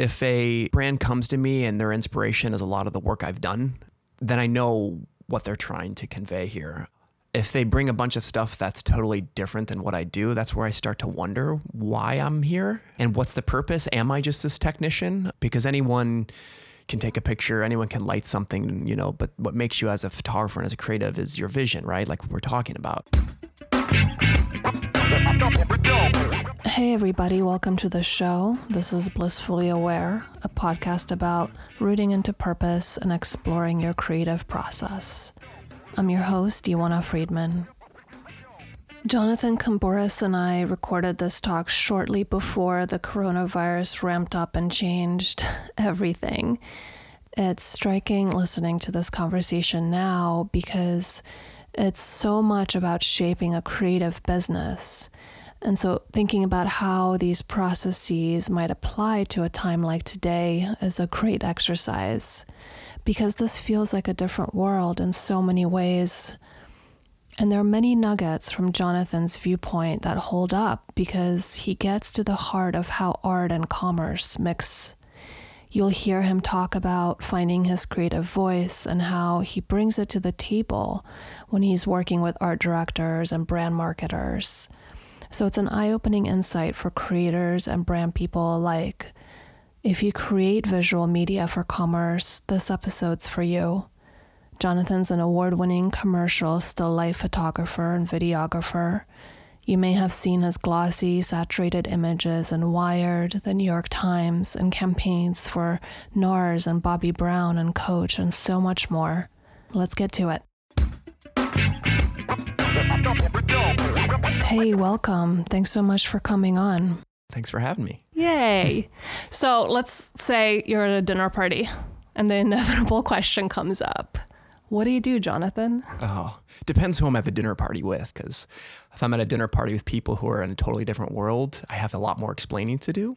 If a brand comes to me and their inspiration is a lot of the work I've done, then I know what they're trying to convey here. If they bring a bunch of stuff that's totally different than what I do, that's where I start to wonder why I'm here and what's the purpose. Am I just this technician? Because anyone can take a picture, anyone can light something, you know, but what makes you as a photographer and as a creative is your vision, right? Like we're talking about. Hey, everybody, welcome to the show. This is Blissfully Aware, a podcast about rooting into purpose and exploring your creative process. I'm your host, Ioana Friedman. Jonathan Kambouris and I recorded this talk shortly before the coronavirus ramped up and changed everything. It's striking listening to this conversation now because it's so much about shaping a creative business. And so, thinking about how these processes might apply to a time like today is a great exercise because this feels like a different world in so many ways. And there are many nuggets from Jonathan's viewpoint that hold up because he gets to the heart of how art and commerce mix. You'll hear him talk about finding his creative voice and how he brings it to the table when he's working with art directors and brand marketers. So it's an eye opening insight for creators and brand people alike. If you create visual media for commerce, this episode's for you. Jonathan's an award winning commercial still life photographer and videographer. You may have seen his glossy, saturated images in Wired, the New York Times, and campaigns for NARS and Bobbi Brown and Coach, and so much more. Let's get to it. Hey, welcome. Thanks so much for coming on. Thanks for having me. Yay. so let's say you're at a dinner party and the inevitable question comes up What do you do, Jonathan? Oh, depends who I'm at the dinner party with. Because if I'm at a dinner party with people who are in a totally different world, I have a lot more explaining to do.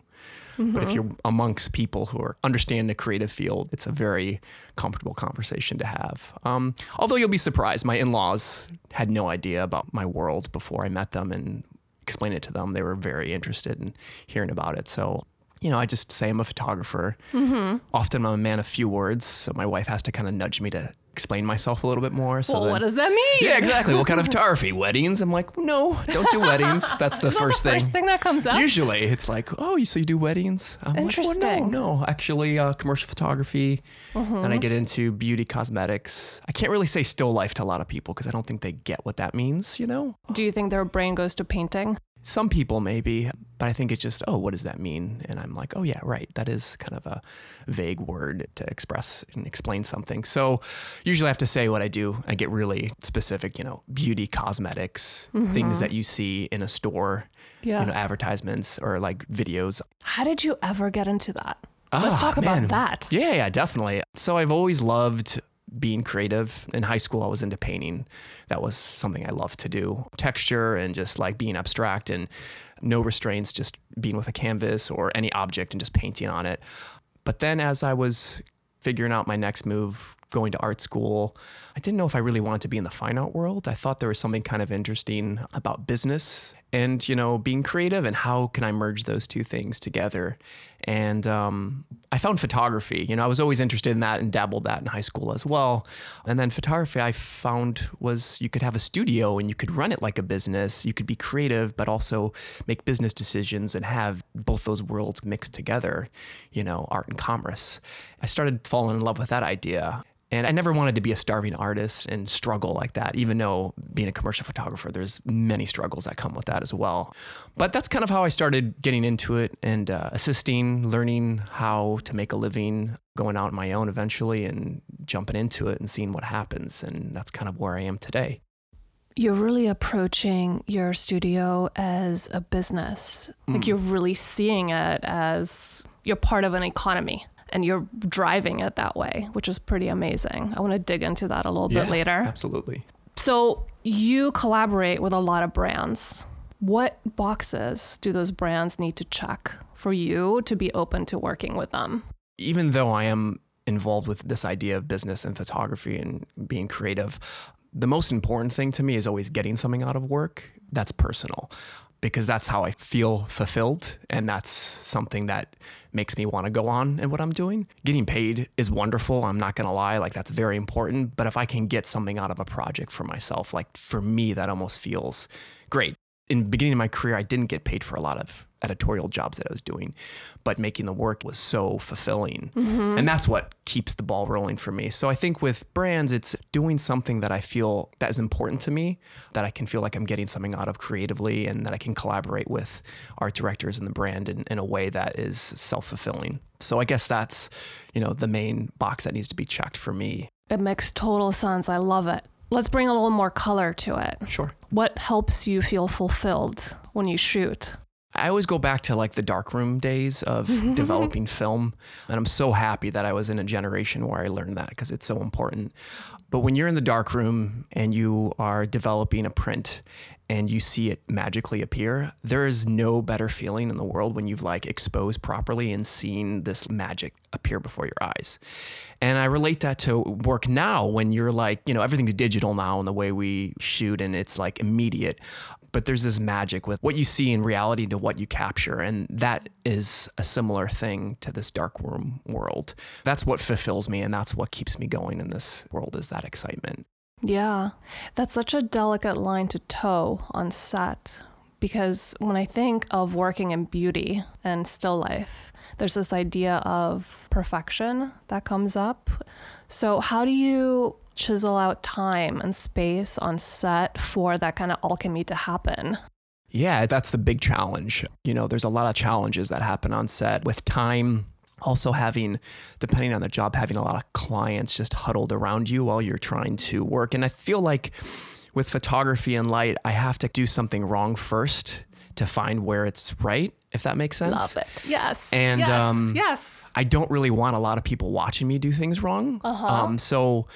Mm-hmm. But if you're amongst people who are understand the creative field, it's a very comfortable conversation to have. Um, although you'll be surprised, my in-laws had no idea about my world before I met them and explained it to them. They were very interested in hearing about it. So you know, I just say I'm a photographer. Mm-hmm. Often I'm a man of few words, so my wife has to kind of nudge me to explain myself a little bit more. So well, then, what does that mean? Yeah, exactly. What kind of photography? Weddings? I'm like, no, don't do weddings. That's the first the thing. First thing that comes up. Usually, it's like, oh, you so you do weddings? I'm Interesting. Like, well, no, no, actually, uh, commercial photography. Mm-hmm. Then I get into beauty cosmetics. I can't really say still life to a lot of people because I don't think they get what that means. You know? Do you think their brain goes to painting? Some people maybe, but I think it's just, oh, what does that mean? And I'm like, oh, yeah, right. That is kind of a vague word to express and explain something. So usually I have to say what I do. I get really specific, you know, beauty, cosmetics, mm-hmm. things that you see in a store, yeah. you know, advertisements or like videos. How did you ever get into that? Let's oh, talk man. about that. Yeah, yeah, definitely. So I've always loved being creative. In high school, I was into painting. That was something I loved to do. Texture and just like being abstract and no restraints, just being with a canvas or any object and just painting on it. But then as I was figuring out my next move, going to art school, I didn't know if I really wanted to be in the fine art world. I thought there was something kind of interesting about business and you know being creative and how can i merge those two things together. And um, i found photography. You know i was always interested in that and dabbled that in high school as well. And then photography i found was you could have a studio and you could run it like a business. You could be creative but also make business decisions and have both those worlds mixed together you know art and commerce. I started falling in love with that idea and I never wanted to be a starving artist and struggle like that, even though being a commercial photographer, there's many struggles that come with that as well. But that's kind of how I started getting into it and uh, assisting, learning how to make a living, going out on my own eventually and jumping into it and seeing what happens. And that's kind of where I am today. You're really approaching your studio as a business. Mm. Like you're really seeing it as you're part of an economy and you're driving it that way, which is pretty amazing. I want to dig into that a little yeah, bit later. Absolutely. So you collaborate with a lot of brands. What boxes do those brands need to check for you to be open to working with them? Even though I am involved with this idea of business and photography and being creative, the most important thing to me is always getting something out of work that's personal because that's how I feel fulfilled. And that's something that makes me want to go on in what I'm doing. Getting paid is wonderful. I'm not going to lie. Like, that's very important. But if I can get something out of a project for myself, like for me, that almost feels great in the beginning of my career, I didn't get paid for a lot of editorial jobs that I was doing, but making the work was so fulfilling. Mm-hmm. And that's what keeps the ball rolling for me. So I think with brands, it's doing something that I feel that is important to me, that I can feel like I'm getting something out of creatively and that I can collaborate with art directors and the brand in, in a way that is self-fulfilling. So I guess that's, you know, the main box that needs to be checked for me. It makes total sense. I love it. Let's bring a little more color to it. Sure. What helps you feel fulfilled when you shoot? I always go back to like the darkroom days of mm-hmm, mm-hmm. developing film. And I'm so happy that I was in a generation where I learned that because it's so important. But when you're in the darkroom and you are developing a print and you see it magically appear, there is no better feeling in the world when you've like exposed properly and seen this magic appear before your eyes. And I relate that to work now when you're like, you know, everything's digital now in the way we shoot and it's like immediate. But there's this magic with what you see in reality to what you capture. And that is a similar thing to this dark room world. That's what fulfills me and that's what keeps me going in this world is that excitement. Yeah, that's such a delicate line to toe on set because when I think of working in beauty and still life, there's this idea of perfection that comes up. So, how do you chisel out time and space on set for that kind of alchemy to happen? Yeah, that's the big challenge. You know, there's a lot of challenges that happen on set with time also having depending on the job having a lot of clients just huddled around you while you're trying to work. And i feel like with photography and light i have to do something wrong first to find where it's right if that makes sense. Love it. Yes. And yes, um, yes. I don't really want a lot of people watching me do things wrong. Uh-huh. um, so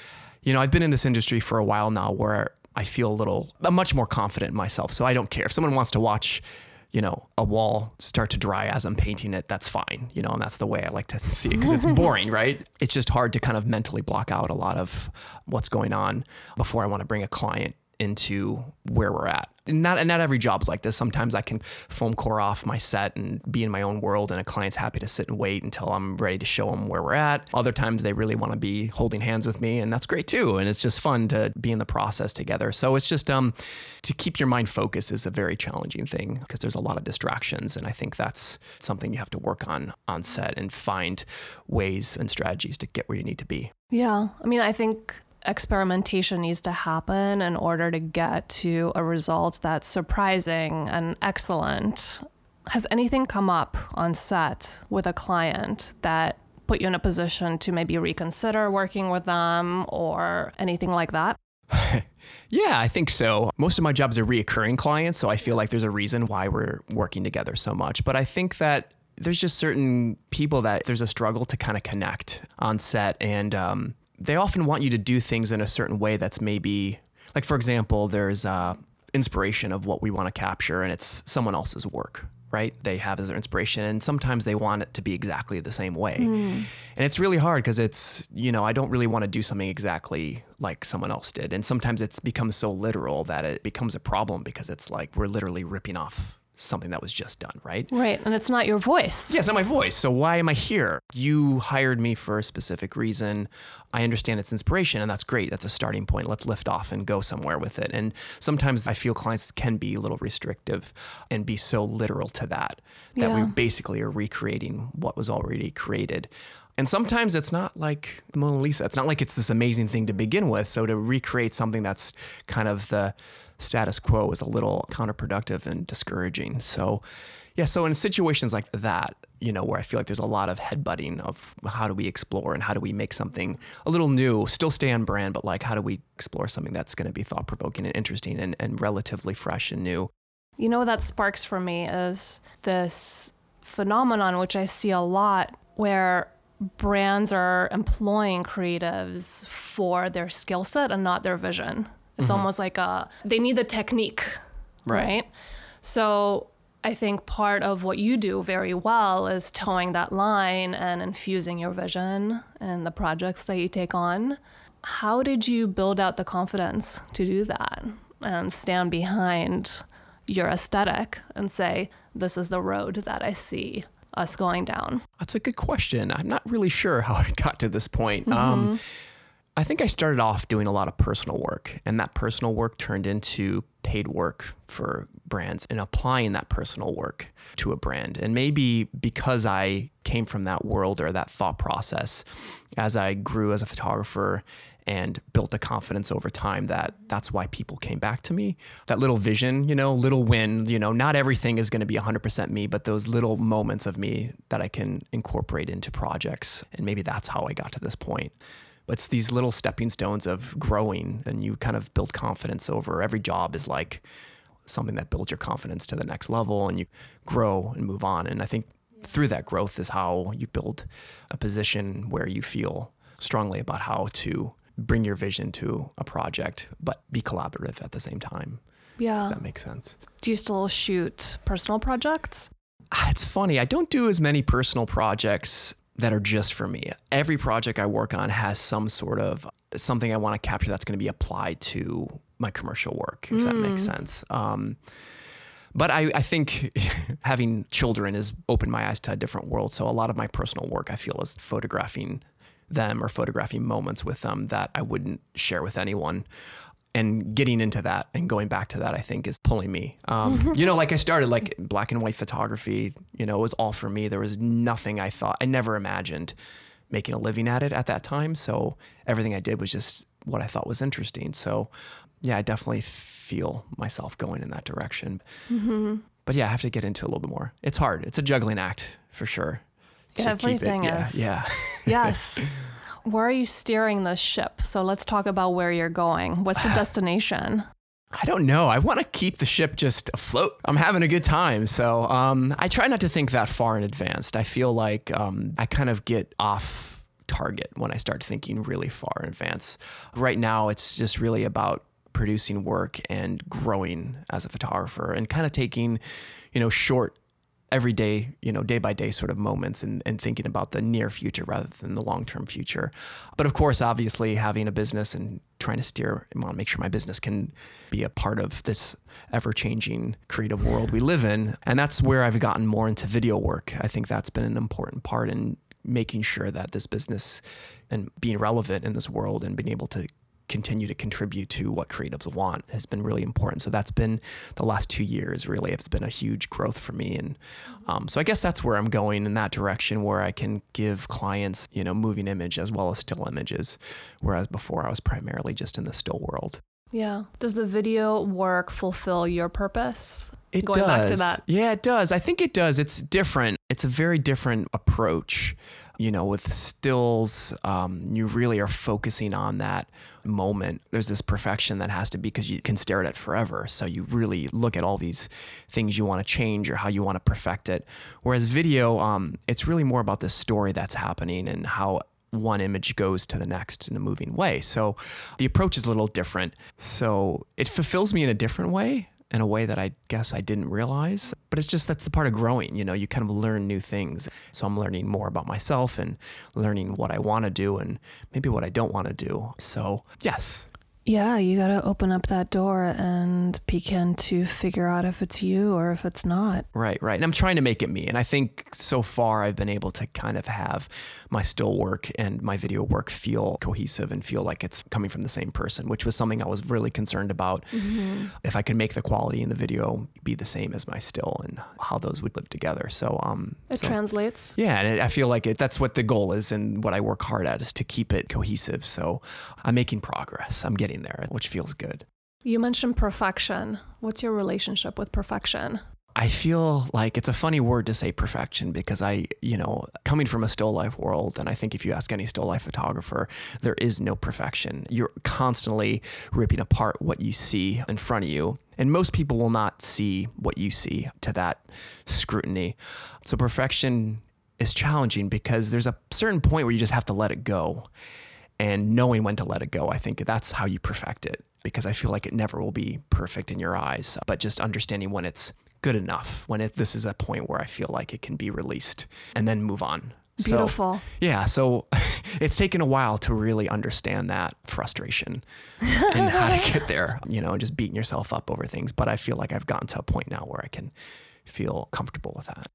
you know i've been in this industry for a while now where I feel a little, I'm much more confident in myself. So I don't care if someone wants to watch you know, a wall start to dry as I'm painting it, that's fine, you know, and that's the way I like to see it because it's boring, right? It's just hard to kind of mentally block out a lot of what's going on before I want to bring a client into where we're at not not every job's like this. Sometimes I can foam core off my set and be in my own world, and a client's happy to sit and wait until I'm ready to show them where we're at. Other times they really want to be holding hands with me, and that's great too. And it's just fun to be in the process together. So it's just um, to keep your mind focused is a very challenging thing because there's a lot of distractions, and I think that's something you have to work on on set and find ways and strategies to get where you need to be. Yeah, I mean, I think experimentation needs to happen in order to get to a result that's surprising and excellent. Has anything come up on set with a client that put you in a position to maybe reconsider working with them or anything like that? yeah, I think so. Most of my jobs are reoccurring clients, so I feel like there's a reason why we're working together so much. But I think that there's just certain people that there's a struggle to kind of connect on set. And um, they often want you to do things in a certain way that's maybe like for example there's uh, inspiration of what we want to capture and it's someone else's work right? They have as their inspiration and sometimes they want it to be exactly the same way. Mm. and it's really hard because it's you know i don't really want to do something exactly like someone else did. And sometimes it's become so literal that it becomes a problem because it's like we're literally ripping off something that was just done, right? Right. And it's not your voice. Yeah, it's not my voice. So why am I here? You hired me for a specific reason. I understand it's inspiration, and that's great. That's a starting point. Let's lift off and go somewhere with it. And sometimes I feel clients can be a little restrictive and be so literal to that that yeah. we basically are recreating what was already created. And sometimes it's not like the Mona Lisa. It's not like it's this amazing thing to begin with. So to recreate something that's kind of the status quo is a little counterproductive and discouraging. So, yeah, so in situations like that, you know, where I feel like there's a lot of headbutting of how do we explore and how do we make something a little new, still stay on brand, but like how do we explore something that's going to be thought provoking and interesting and, and relatively fresh and new? You know, that sparks for me is this phenomenon, which I see a lot where brands are employing creatives for their skill set and not their vision. It's mm-hmm. almost like a they need the technique, right. right? So I think part of what you do very well is toeing that line and infusing your vision and the projects that you take on. How did you build out the confidence to do that and stand behind your aesthetic and say, this is the road that I see us going down? That's a good question. I'm not really sure how I got to this point. Um, I think I started off doing a lot of personal work, and that personal work turned into paid work for brands and applying that personal work to a brand. And maybe because I came from that world or that thought process, as I grew as a photographer and built a confidence over time that that's why people came back to me. That little vision, you know, little win, you know, not everything is going to be 100% me, but those little moments of me that I can incorporate into projects. And maybe that's how I got to this point But it's these little stepping stones of growing and you kind of build confidence over every job is like something that builds your confidence to the next level and you grow and move on and i think through that growth is how you build a position where you feel strongly about how to bring your vision to a project but be collaborative at the same time yeah if that makes sense do you still shoot personal projects ah, it's funny i don't do as many personal projects that are just for me. Every project I work on has some sort of something I want to capture that's going to be applied to my commercial work, if mm. that makes mm. sense. Um, but I, I think having children has opened my eyes to a different world. So a lot of my personal work I feel is photographing them or photographing moments with them that I wouldn't share with anyone and getting into that and going back to that, I think is pulling me. Um, you know, like I started like black and white photography, you know, it was all for me. There was nothing I thought, I never imagined making a living at it at that time. So everything I did was just what I thought was interesting. So yeah, I definitely feel myself going in that direction. Mm-hmm. But yeah, I have to get into a little bit more. It's hard. It's a juggling act for sure. Everything is. Yeah. yes. where are you steering this ship? So let's talk about where you're going. What's the destination? I don't know. I want to keep the ship just afloat. I'm having a good time. So um, I try not to think that far in advance. I feel like um, I kind of get off target when I start thinking really far in advance. Right now, it's just really about producing work and growing as a photographer and kind of taking, you know, short every day, you know, day by day sort of moments and, and thinking about the near future rather than the long term future. But of course, obviously, having a business and trying to steer, I want to make sure my business can be a part of this ever changing creative world we live in. And that's where I've gotten more into video work. I think that's been an important part in making sure that this business and being relevant in this world and being able to continue to contribute to what creatives want has been really important. So that's been the last two years. Really, it's been a huge growth for me, and um, so I guess that's where I'm going in that direction, where I can give clients, you know, moving image as well as still images, whereas before I was primarily just in the still world. Yeah. Does the video work fulfill your purpose? It Going does. back to that. Yeah, it does. I think it does. It's different. It's a very different approach you know, with stills, um, you really are focusing on that moment. There's this perfection that has to be because you can stare at it forever. So you really look at all these things you want to change or how you want to perfect it. Whereas video, um, it's really more about the story that's happening and how one image goes to the next in a moving way. So the approach is a little different. So it fulfills me in a different way in a way that I guess I didn't realize. But it's just that's the part of growing, you know, you kind of learn new things. So I'm learning more about myself and learning what I want to do and maybe what I don't want to do. So, yes, yeah, you got to open up that door and begin to figure out if it's you or if it's not. Right, right. And I'm trying to make it me. And I think so far I've been able to kind of have my still work and my video work feel cohesive and feel like it's coming from the same person, which was something I was really concerned about. Mm-hmm. If I could make the quality in the video be the same as my still and how those would live together. So, um, it so, translates. Yeah. And it, I feel like it, that's what the goal is and what I work hard at is to keep it cohesive. So I'm making progress. I'm getting there, which feels good. You mentioned perfection. What's your relationship with perfection? I feel like it's a funny word to say perfection because I, you know, coming from a still life world, and I think if you ask any still life photographer, there is no perfection. You're constantly ripping apart what you see in front of you. And most people will not see what you see to that scrutiny. So perfection is challenging because there's a certain point where you just have to let it go and knowing when to let it go. I think that's how you perfect it because I feel like it never will be perfect in your eyes, but just understanding when it's good enough, when it, this is a point where I feel like it can be released and then move on. Beautiful. So, yeah. So it's taken a while to really understand that frustration and how to get there, you know, and just beating yourself up over things. But I feel like I've gotten to a point now where I can feel comfortable with that.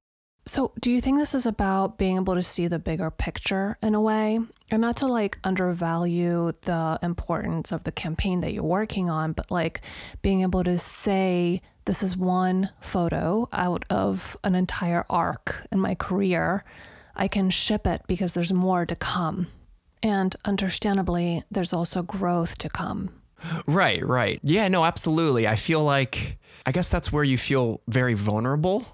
So, do you think this is about being able to see the bigger picture in a way? And not to like undervalue the importance of the campaign that you're working on, but like being able to say, this is one photo out of an entire arc in my career. I can ship it because there's more to come. And understandably, there's also growth to come. Right, right. Yeah, no, absolutely. I feel like, I guess that's where you feel very vulnerable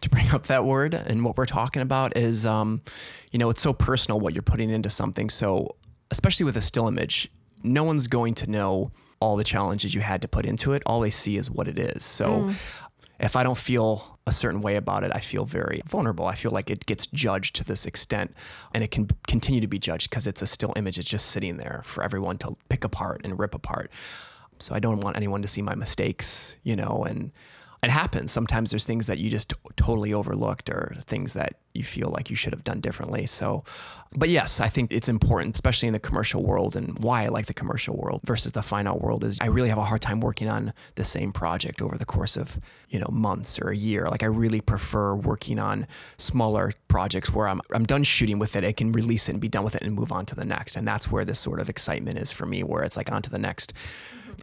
to bring up that word. And what we're talking about is, um, you know, it's so personal what you're putting into something. So, especially with a still image, no one's going to know all the challenges you had to put into it. All they see is what it is. So, mm. if I don't feel a certain way about it, I feel very vulnerable. I feel like it gets judged to this extent and it can continue to be judged because it's a still image. It's just sitting there for everyone to pick apart and rip apart. So I don't want anyone to see my mistakes, you know, and it happens. Sometimes there's things that you just totally overlooked or things that you feel like you should have done differently. So, but yes, I think it's important, especially in the commercial world and why I like the commercial world versus the fine art world is I really have a hard time working on the same project over the course of, you know, months or a year. Like I really prefer working on smaller projects where I'm, I'm done shooting with it. I can release it and be done with it and move on to the next. And that's where this sort of excitement is for me, where it's like on to the next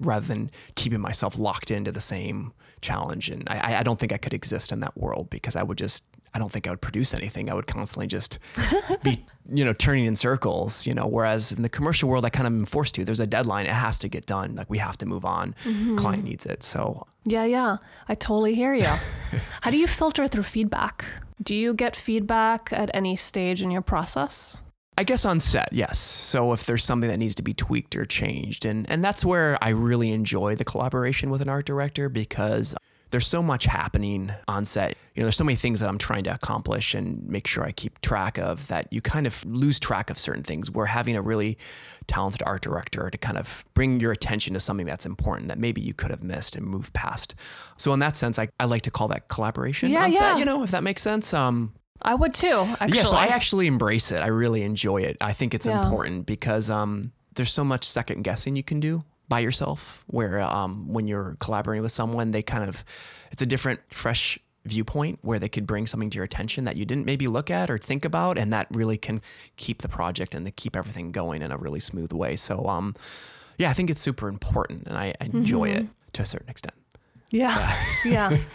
rather than keeping myself locked into the same challenge. And I, I don't think I could exist in that world because I would just, I don't think I would produce anything. I would constantly just be, you know, turning in circles, you know, whereas in the commercial world, I kind of am forced to. There's a deadline. It has to get done. Like we have to move on. Mm-hmm. Client needs it. So, yeah, yeah. I totally hear you. How do you filter through feedback? Do you get feedback at any stage in your process? I guess on set, yes. So if there's something that needs to be tweaked or changed, and and that's where I really enjoy the collaboration with an art director because there's so much happening on set. You know, there's so many things that I'm trying to accomplish and make sure I keep track of that you kind of lose track of certain things. Where having a really talented art director to kind of bring your attention to something that's important that maybe you could have missed and moved past. So in that sense, I, I like to call that collaboration yeah, on yeah. set, you know, if that makes sense. Um, I would too. Actually. Yeah, so I actually embrace it. I really enjoy it. I think it's yeah. important because um, there's so much second guessing you can do by yourself. Where um, when you're collaborating with someone, they kind of it's a different, fresh viewpoint where they could bring something to your attention that you didn't maybe look at or think about, and that really can keep the project and keep everything going in a really smooth way. So, um, yeah, I think it's super important, and I, I enjoy mm-hmm. it to a certain extent. Yeah. yeah.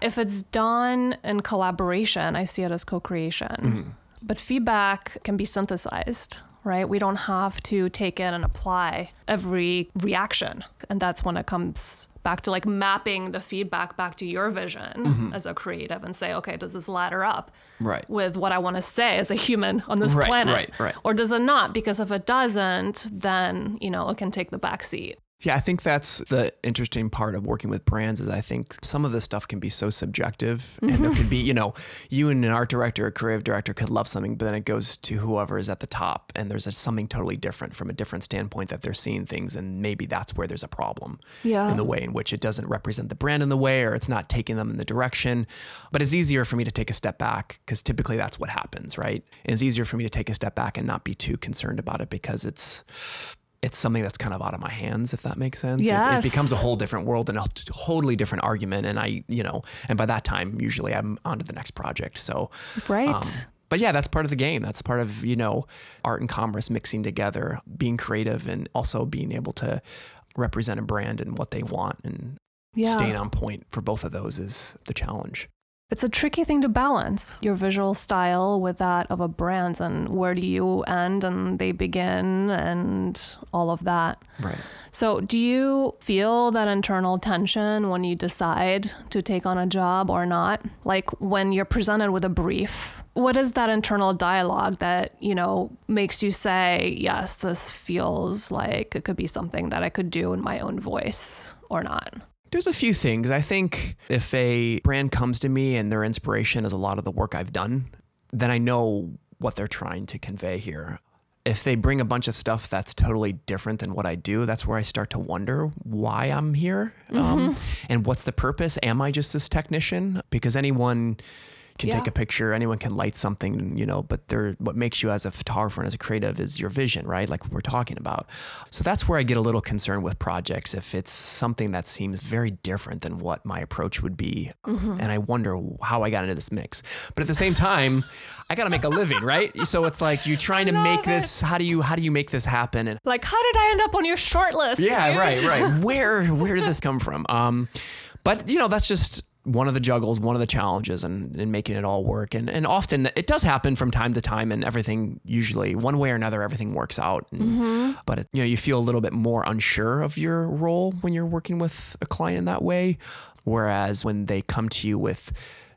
If it's done in collaboration, I see it as co creation. Mm-hmm. But feedback can be synthesized, right? We don't have to take in and apply every reaction. And that's when it comes back to like mapping the feedback back to your vision mm-hmm. as a creative and say, okay, does this ladder up right. with what I want to say as a human on this right, planet? Right, right. Or does it not? Because if it doesn't, then, you know, it can take the back seat. Yeah, I think that's the interesting part of working with brands is I think some of this stuff can be so subjective mm-hmm. and there could be, you know, you and an art director, a creative director could love something, but then it goes to whoever is at the top and there's a, something totally different from a different standpoint that they're seeing things and maybe that's where there's a problem yeah. in the way in which it doesn't represent the brand in the way or it's not taking them in the direction. But it's easier for me to take a step back because typically that's what happens, right? And it's easier for me to take a step back and not be too concerned about it because it's it's something that's kind of out of my hands, if that makes sense. Yes. It, it, becomes a whole different world and a totally different argument. And I, you know, and by that time, usually I'm on to the next project. So, right. Um, but yeah, that's part of the game. That's part of, you know, art and commerce mixing together, being creative and also being able to represent a brand and what they want and yeah. staying on point for both of those is the challenge. It's a tricky thing to balance your visual style with that of a brand and where do you end and they begin and all of that. Right. So, do you feel that internal tension when you decide to take on a job or not? Like when you're presented with a brief, what is that internal dialogue that, you know, makes you say, yes, this feels like it could be something that I could do in my own voice or not? There's a few things. I think if a brand comes to me and their inspiration is a lot of the work I've done, then I know what they're trying to convey here. If they bring a bunch of stuff that's totally different than what I do, that's where I start to wonder why I'm here um, mm-hmm. um, and what's the purpose. Am I just this technician? Because anyone can take a picture, anyone can light something, you know, but they're, what makes you as a photographer and as a creative is your vision, right? Like we're talking about. So that's where I get a little concerned with projects if it's something that seems very different than what my approach would be. And I wonder how I got into this mix. But at the same time, I got to make a living, right? So it's like you're trying to love make it. this, how do you, how do you make this happen? And Like, how did I end up on your short list? yeah, dude? right, right. Where where did this come from? Um, but you know, that's just one of the juggles, one of the challenges, and in making it all work. And and often it does happen from time to time, and everything usually one way or another, everything works out. And, mm-hmm. But it, you know, you feel a little bit more unsure of your role when you're working with a client in that way, whereas when they come to you with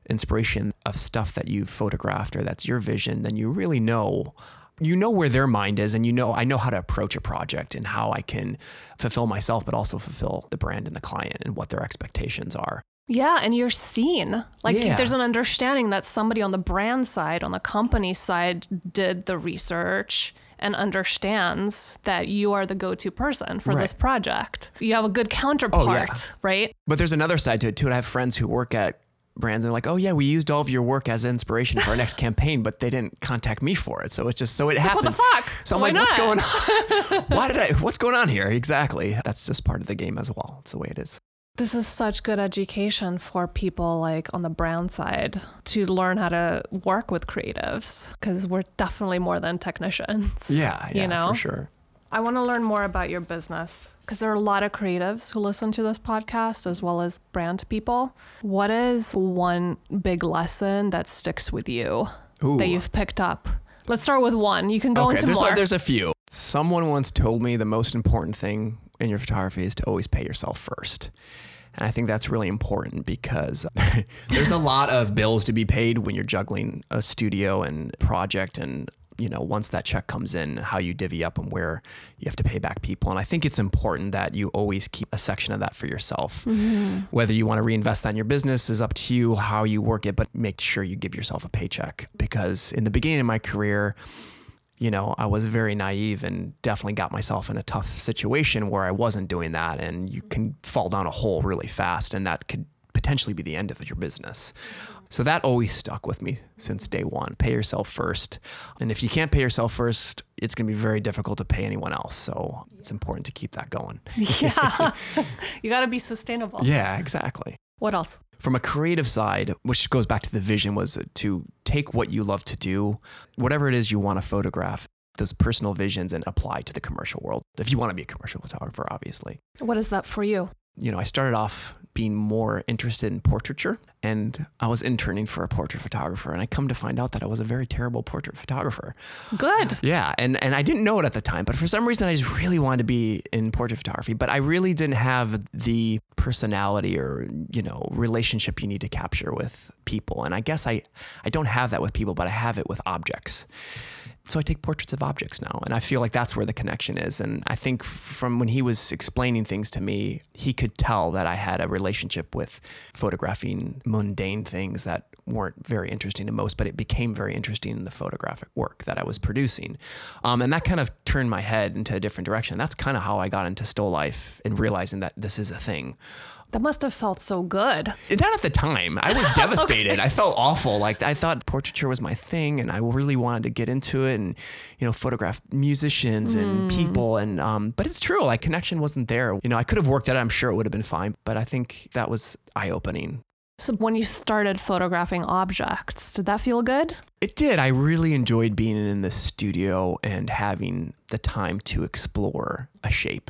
inspiration of stuff that you've photographed or that's your vision, then you really know you know where their mind is and you know I know how to approach a project and how I can fulfill myself but also fulfill the brand and the client and what their expectations are. Yeah, and you're seen. Like Yeah. there's an understanding that somebody on the brand side, on the company side, did the research and understands that you are the go-to person for this project. You have a good counterpart, oh, right? But there's another side to it too. And I have friends who work at brands and like, oh yeah, we used all of your work as inspiration for our next campaign, but they didn't contact me for it. So it's just so it What happened. the fuck? So I'm Why like, what's not? going on? Why did I? What's going on here? Exactly. That's just part of the game as well. It's the way it is. This is such good education for people like on the brand side to learn how to work with creatives because we're definitely more than technicians. Yeah, yeah, you know. for sure. I want to learn more about your business because there are a lot of creatives who listen to this podcast as well as brand people. What is one big lesson that sticks with you Ooh. that you've picked up? Let's start with one. You can go into there's more. A, there's a few. Someone once told me the most important thing in your photography is to always pay yourself first. And I think that's really important because there's a lot of bills to be paid when you're juggling a studio and project and you know once that check comes in how you divvy up and where you have to pay back people. And i think it's important that you always keep a section of that for yourself. Mm-hmm. Whether you want to reinvest that in your business is up to you how you work it but make sure you give yourself a paycheck. Because in the beginning of my career you know, I was very naive and definitely got myself in a tough situation where I wasn't doing that. And you can fall down a hole really fast, and that could potentially be the end of your business. So that always stuck with me since day one. Pay yourself first. And if you can't pay yourself first, it's going to be very difficult to pay anyone else. So it's important to keep that going. yeah. you got to be sustainable. Yeah, exactly. What else? From a creative side, which goes back to the vision, was to take what you love to do, whatever it is you want to photograph, those personal visions, and apply to the commercial world. If you want to be a commercial photographer, obviously. What is that for you? You know, I started off being more interested in portraiture and I was interning for a portrait photographer and I come to find out that I was a very terrible portrait photographer. Good. Yeah, and and I didn't know it at the time, but for some reason I just really wanted to be in portrait photography, but I really didn't have the personality or, you know, relationship you need to capture with people. And I guess I I don't have that with people, but I have it with objects. So I take portraits of objects now, and I feel like that's where the connection is. And I think from when he was explaining things to me, he could tell that I had a relationship with photographing mundane things that weren't very interesting to most, but it became very interesting in the photographic work that I was producing. Um, and that kind of turned my head into a different direction. That's kind of how I got into still life and realizing that this is a thing. That must have felt so good. Not at the time. I was devastated. I felt awful. Like I thought portraiture was my thing, and I really wanted to get into it and you know photograph musicians and people. And um, but it's true. Like connection wasn't there. You know, I could have worked at it. I'm sure it would have been fine. But I think that was eye opening. So when you started photographing objects, did that feel good? It did. I really enjoyed being in the studio and having the time to explore a shape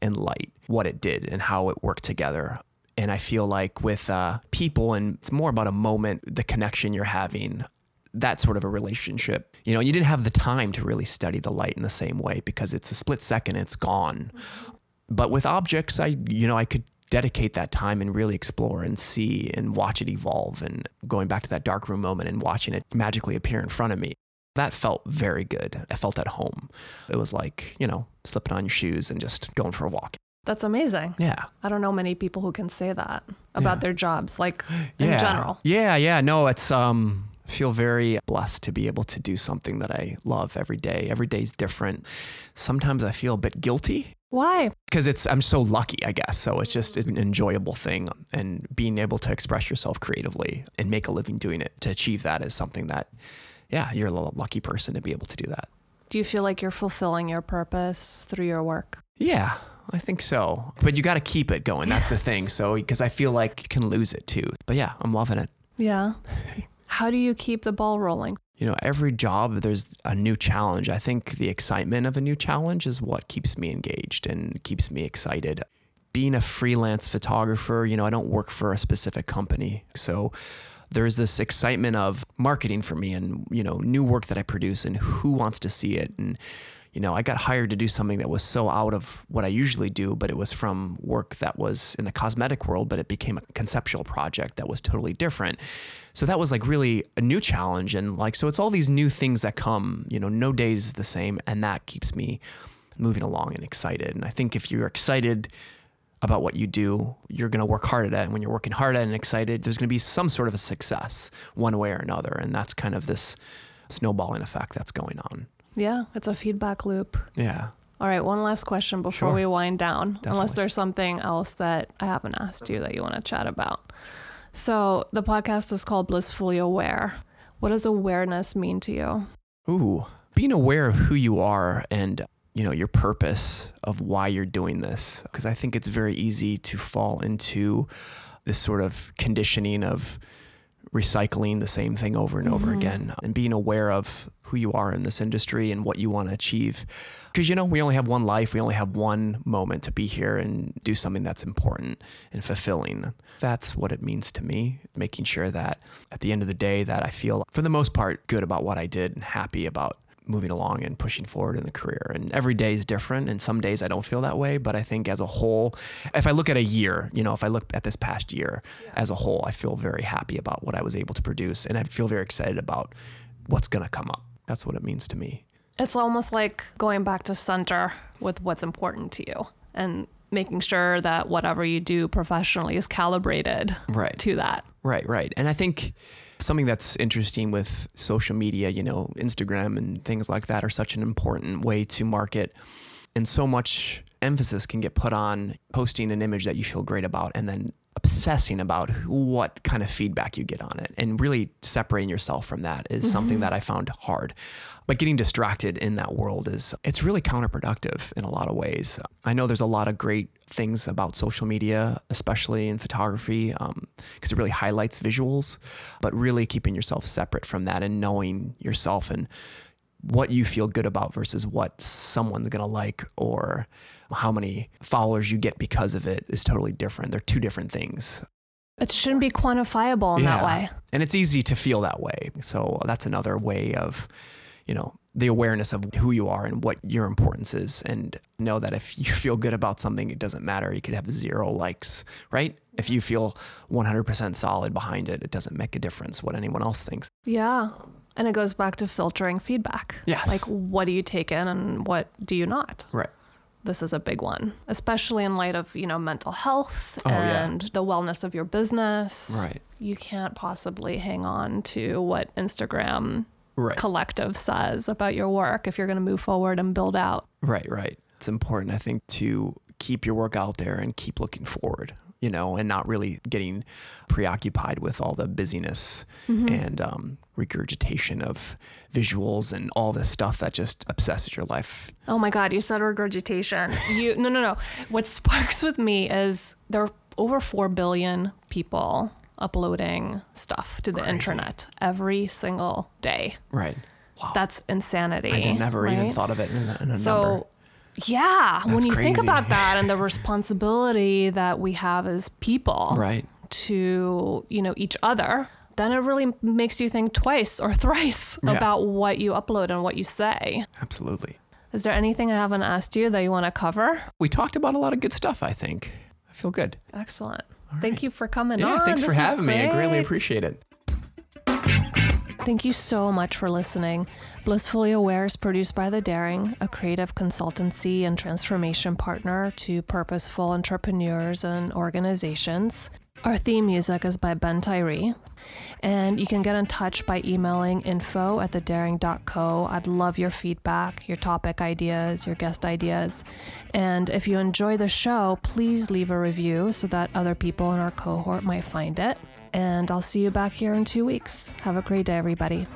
and light, what it did and how it worked together. And I feel like with uh, people, and it's more about a moment, the connection you're having, that sort of a relationship. You know, you didn't have the time to really study the light in the same way because it's a split second, it's gone. But with objects, I, you know, I could dedicate that time and really explore and see and watch it evolve and going back to that dark room moment and watching it magically appear in front of me. That felt very good. I felt at home. It was like, you know, slipping on your shoes and just going for a walk. That's amazing. Yeah. I don't know many people who can say that about Yeah. their jobs, like in yeah. general. Yeah, yeah. No, it's um I feel very blessed to be able to do something that I love every day. Every day's different. Sometimes I feel a bit guilty Why? because it's I'm so lucky, I guess. So it's just an enjoyable thing, and being able to express yourself creatively and make a living doing it to achieve that is something that, yeah, you're a lucky person to be able to do that. Do you feel like you're fulfilling your purpose through your work? Yeah, I think so. But you got to keep it going. That's the thing. So because I feel like you can lose it too. But yeah, I'm loving it. Yeah. How do you keep the ball rolling? You know, every job there's a new challenge. I think the excitement of a new challenge is what keeps me engaged and keeps me excited. Being a freelance photographer, you know, I don't work for a specific company. So there's this excitement of marketing for me and, you know, new work that I produce and who wants to see it. And, you know, I got hired to do something that was so out of what I usually do, but it was from work that was in the cosmetic world, but it became a conceptual project that was totally different. So that was like really a new challenge. And like, so it's all these new things that come, you know, no days is the same. And that keeps me moving along and excited. And I think if you're excited, about what you do, you're going to work hard at it. And when you're working hard at it and excited, there's going to be some sort of a success one way or another. And that's kind of this snowballing effect that's going on. Yeah, it's a feedback loop. Yeah. All right, one last question before Sure. we wind down, unless there's something else that I haven't asked you that you want to chat about. So, the podcast is called Blissfully Aware. What does awareness mean to you? Ooh, being aware of who you are and you know your purpose of why you're doing this because I think it's very easy to fall into this sort of conditioning of recycling the same thing over and over mm-hmm. again and being aware of who you are in this industry and what you want to achieve. Because you know we only have one life we only have one moment to be here and do something that's important and fulfilling. That's what it means to me making sure that at the end of the day that I feel for the most part good about what I did and happy about moving along and pushing forward in the career. And every day is different. And some days I don't feel that way. But I think as a whole, if I look at a year, you know, if I look at this past year as a whole, I feel very happy about what I was able to produce. And I feel very excited about what's going to come up. That's what it means to me. It's almost like going back to center with what's important to you and making sure that whatever you do professionally is calibrated Right. to that. Right, right. And I think something that's interesting with social media, you know, Instagram and things like that are such an important way to market. And so much emphasis can get put on posting an image that you feel great about and then obsessing about what kind of feedback you get on it and really separating yourself from that is mm-hmm. something that I found hard. But getting distracted in that world is it's really counterproductive in a lot of ways. I know there's a lot of great things about social media, especially in photography, um, because it really highlights visuals, but really keeping yourself separate from that and knowing yourself and what you feel good about versus what someone's going to like or how many followers you get because of it is totally different. They're two different things. It shouldn't be quantifiable in that way. And it's easy to feel that way. So that's another way of, you know, the awareness of who you are and what your importance is. And know that if you feel good about something, it doesn't matter. You could have zero likes, right? If you feel 100% solid behind it, it doesn't make a difference what anyone else thinks. Yeah. And it goes back to filtering feedback. Yes. Like, what do you take in and what do you not? Right. This is a big one, especially in light of, you know, mental health Oh, yeah. and the wellness of your business. Right. You can't possibly hang on to what Instagram Right. collective says about your work if you're going to move forward and build out. Right, right. It's important, I think, to keep your work out there and keep looking forward, you know, and not really getting preoccupied with all the busyness and um, regurgitation of visuals and all this stuff that just obsesses your life. Oh my God, you said regurgitation. You no no no. What sparks with me is there are over four billion people uploading stuff to the Crazy. internet every single day. Right. Wow. That's insanity. I never even thought of it in a, in a So number. yeah, when That's you think about that and the responsibility that we have as people Right. to, you know, each other, then it really makes you think twice or thrice Yeah. about what you upload and what you say. Absolutely. Is there anything I haven't asked you that you want to cover? We talked about a lot of good stuff, I think. I feel good. Excellent. Thank you for coming on. Yeah, on. thanks for This was having me. I greatly appreciate it. Thank you so much for listening. Blissfully Aware is produced by The Daring, a creative consultancy and transformation partner to purposeful entrepreneurs and organizations. Our theme music is by Ben Tyree. And you can get in touch by emailing info at thedaring.co. I'd love your feedback, your topic ideas, your guest ideas. And if you enjoy the show, please leave a review so that other people in our cohort might find it. And I'll see you back here in two weeks. Have a great day, everybody.